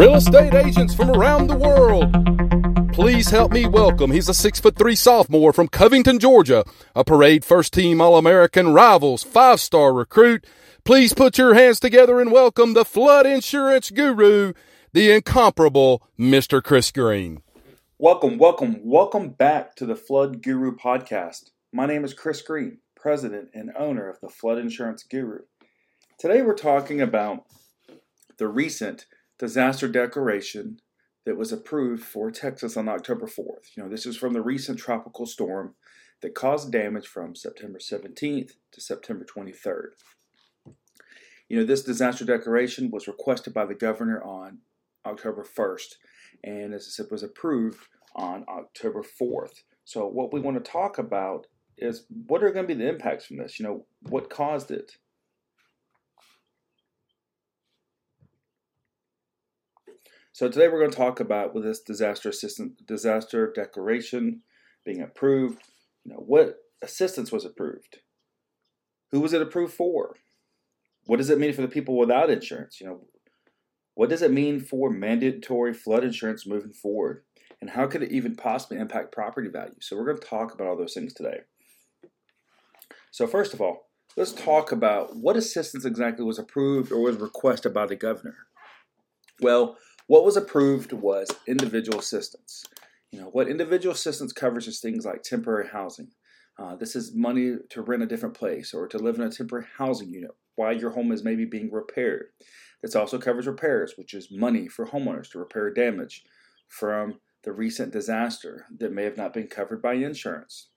Real estate agents from around the world. Please help me welcome. He's a six foot three sophomore from Covington, Georgia, a parade first team All American rivals, five star recruit. Please put your hands together and welcome the flood insurance guru, the incomparable Mr. Chris Green. Welcome, welcome, welcome back to the Flood Guru podcast. My name is Chris Green, president and owner of the Flood Insurance Guru. Today we're talking about the recent disaster declaration that was approved for Texas on October 4th. You know, this is from the recent tropical storm that caused damage from September 17th to September 23rd. You know, this disaster declaration was requested by the governor on October 1st, and as I said, was approved on October 4th. So, what we want to talk about is what are going to be the impacts from this? You know, what caused it? So today we're going to talk about with this disaster assistance disaster declaration being approved, you know, what assistance was approved? Who was it approved for? What does it mean for the people without insurance? You know, what does it mean for mandatory flood insurance moving forward? And how could it even possibly impact property value? So we're going to talk about all those things today. So first of all, let's talk about what assistance exactly was approved or was requested by the governor. Well, what was approved was individual assistance. You know, what individual assistance covers is things like temporary housing. Uh, this is money to rent a different place or to live in a temporary housing unit while your home is maybe being repaired. This also covers repairs, which is money for homeowners to repair damage from the recent disaster that may have not been covered by insurance.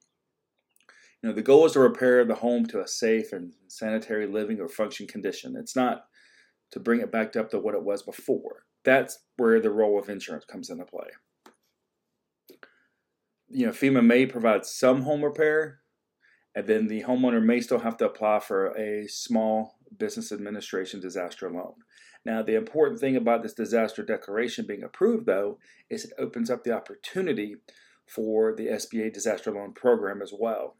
You know, the goal is to repair the home to a safe and sanitary living or function condition. It's not to bring it back up to what it was before that's where the role of insurance comes into play. You know, FEMA may provide some home repair, and then the homeowner may still have to apply for a small business administration disaster loan. Now, the important thing about this disaster declaration being approved, though, is it opens up the opportunity for the SBA disaster loan program as well.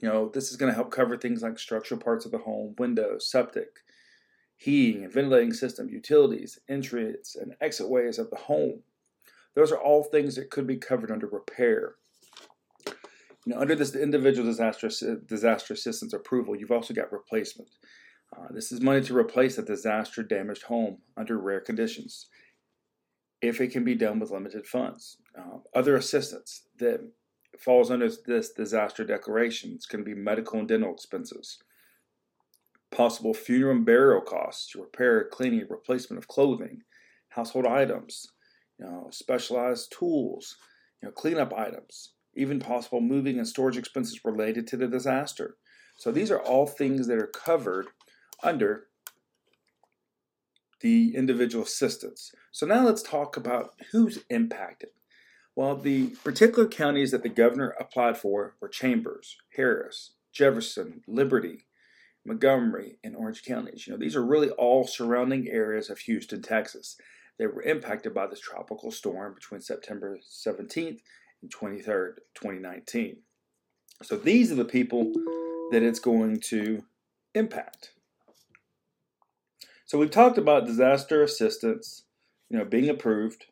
You know, this is going to help cover things like structural parts of the home, windows, septic, heating and ventilating system, utilities, entrance and exit ways of the home. Those are all things that could be covered under repair. Know, under this individual disaster disaster assistance approval, you've also got replacement. Uh, this is money to replace a disaster damaged home under rare conditions, if it can be done with limited funds. Uh, other assistance that falls under this disaster declaration is going to be medical and dental expenses possible funeral and burial costs, repair, cleaning, replacement of clothing, household items, you know, specialized tools, you know, cleanup items, even possible moving and storage expenses related to the disaster. So these are all things that are covered under the individual assistance. So now let's talk about who's impacted. Well, the particular counties that the governor applied for were Chambers, Harris, Jefferson, Liberty, Montgomery, and Orange counties. You know, these are really all surrounding areas of Houston, Texas. They were impacted by this tropical storm between September 17th and 23rd, 2019. So these are the people that it's going to impact. So we've talked about disaster assistance, you know, being approved,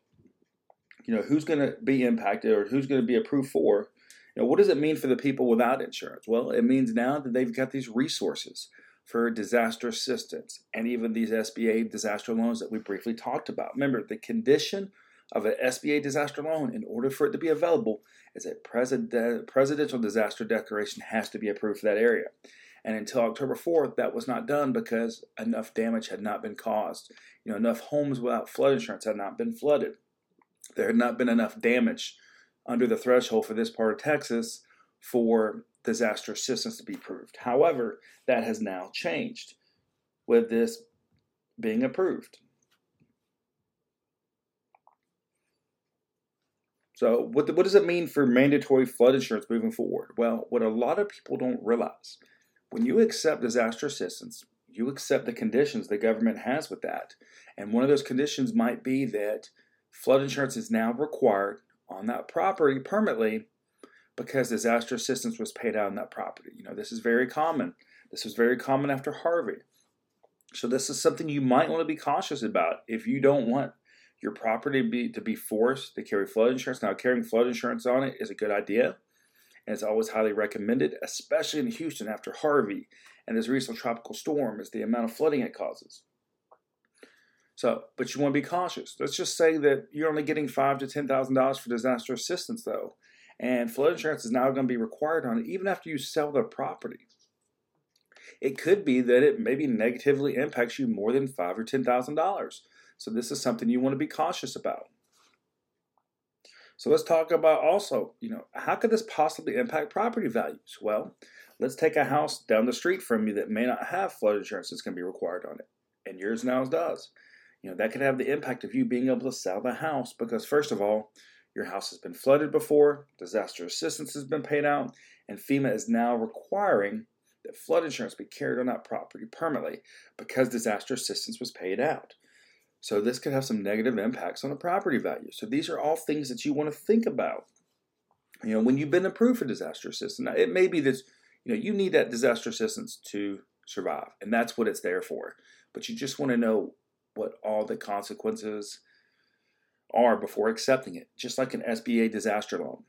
you know, who's going to be impacted or who's going to be approved for, you know, what does it mean for the people without insurance? Well, it means now that they've got these resources for disaster assistance and even these SBA disaster loans that we briefly talked about. Remember, the condition of an SBA disaster loan, in order for it to be available, is a president, presidential disaster declaration has to be approved for that area. And until October 4th, that was not done because enough damage had not been caused. You know, enough homes without flood insurance had not been flooded. There had not been enough damage under the threshold for this part of Texas for disaster assistance to be approved. However, that has now changed with this being approved. So, what, what does it mean for mandatory flood insurance moving forward? Well, what a lot of people don't realize when you accept disaster assistance, you accept the conditions the government has with that. And one of those conditions might be that flood insurance is now required on that property permanently because disaster assistance was paid out on that property. You know, this is very common. This was very common after Harvey. So this is something you might want to be cautious about if you don't want your property be, to be forced to carry flood insurance. Now, carrying flood insurance on it is a good idea, and it's always highly recommended, especially in Houston after Harvey and this recent tropical storm, is the amount of flooding it causes. So, but you want to be cautious. Let's just say that you're only getting five to ten thousand dollars for disaster assistance, though, and flood insurance is now going to be required on it even after you sell the property. It could be that it maybe negatively impacts you more than five or ten thousand dollars. So this is something you want to be cautious about. So let's talk about also, you know, how could this possibly impact property values? Well, let's take a house down the street from you that may not have flood insurance that's going to be required on it, and yours now does you know that could have the impact of you being able to sell the house because first of all your house has been flooded before disaster assistance has been paid out and fema is now requiring that flood insurance be carried on that property permanently because disaster assistance was paid out. So this could have some negative impacts on the property value. So these are all things that you want to think about. You know when you've been approved for disaster assistance now, it may be that you know you need that disaster assistance to survive and that's what it's there for. But you just want to know what all the consequences are before accepting it, just like an SBA disaster loan.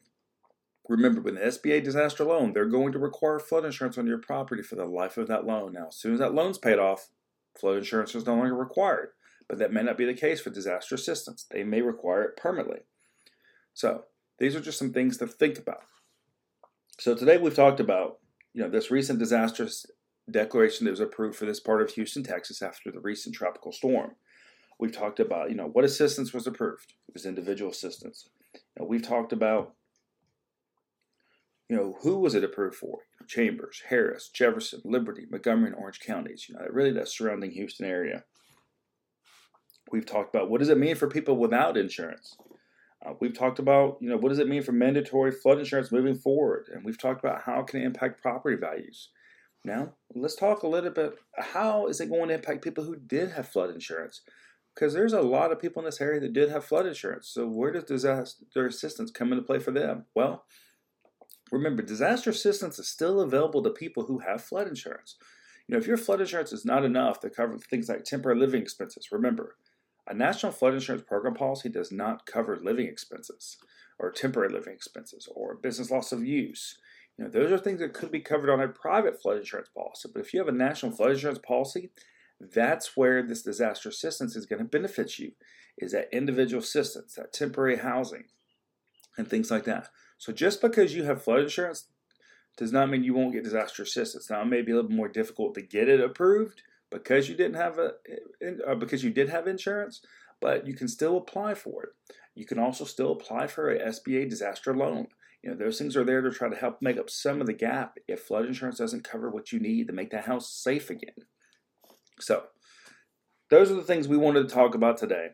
Remember, with an SBA disaster loan, they're going to require flood insurance on your property for the life of that loan. Now, as soon as that loan's paid off, flood insurance is no longer required. But that may not be the case for disaster assistance. They may require it permanently. So, these are just some things to think about. So, today we've talked about you know this recent disaster declaration that was approved for this part of Houston, Texas after the recent tropical storm. We've talked about, you know, what assistance was approved. It was individual assistance. You know, we've talked about, you know, who was it approved for? Chambers, Harris, Jefferson, Liberty, Montgomery, and Orange counties. You know, really that surrounding Houston area. We've talked about what does it mean for people without insurance. Uh, we've talked about, you know, what does it mean for mandatory flood insurance moving forward, and we've talked about how it can impact property values. Now, let's talk a little bit how is it going to impact people who did have flood insurance? Because there's a lot of people in this area that did have flood insurance. So, where does disaster assistance come into play for them? Well, remember, disaster assistance is still available to people who have flood insurance. You know, if your flood insurance is not enough to cover things like temporary living expenses, remember, a national flood insurance program policy does not cover living expenses or temporary living expenses or business loss of use. Know, those are things that could be covered on a private flood insurance policy. But if you have a national flood insurance policy, that's where this disaster assistance is going to benefit you, is that individual assistance, that temporary housing, and things like that. So just because you have flood insurance does not mean you won't get disaster assistance. Now it may be a little more difficult to get it approved because you didn't have a uh, because you did have insurance, but you can still apply for it. You can also still apply for a SBA disaster loan. You know, those things are there to try to help make up some of the gap if flood insurance doesn't cover what you need to make that house safe again. So, those are the things we wanted to talk about today.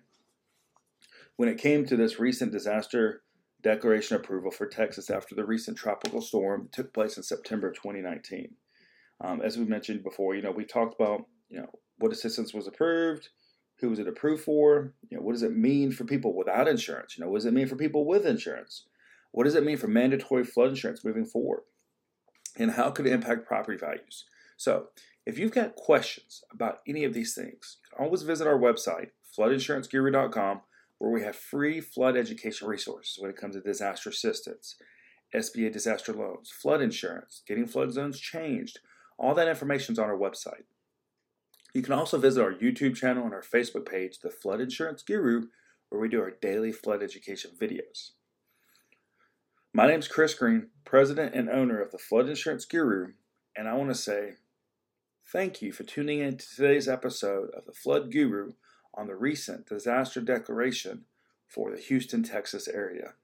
When it came to this recent disaster declaration approval for Texas after the recent tropical storm that took place in September 2019. Um, as we mentioned before, you know, we talked about, you know, what assistance was approved, who was it approved for, you know, what does it mean for people without insurance, you know, what does it mean for people with insurance? What does it mean for mandatory flood insurance moving forward? And how could it impact property values? So, if you've got questions about any of these things, you can always visit our website, floodinsuranceguru.com, where we have free flood education resources when it comes to disaster assistance, SBA disaster loans, flood insurance, getting flood zones changed. All that information is on our website. You can also visit our YouTube channel and our Facebook page, The Flood Insurance Guru, where we do our daily flood education videos. My name is Chris Green, president and owner of the Flood Insurance Guru, and I want to say thank you for tuning in to today's episode of the Flood Guru on the recent disaster declaration for the Houston, Texas area.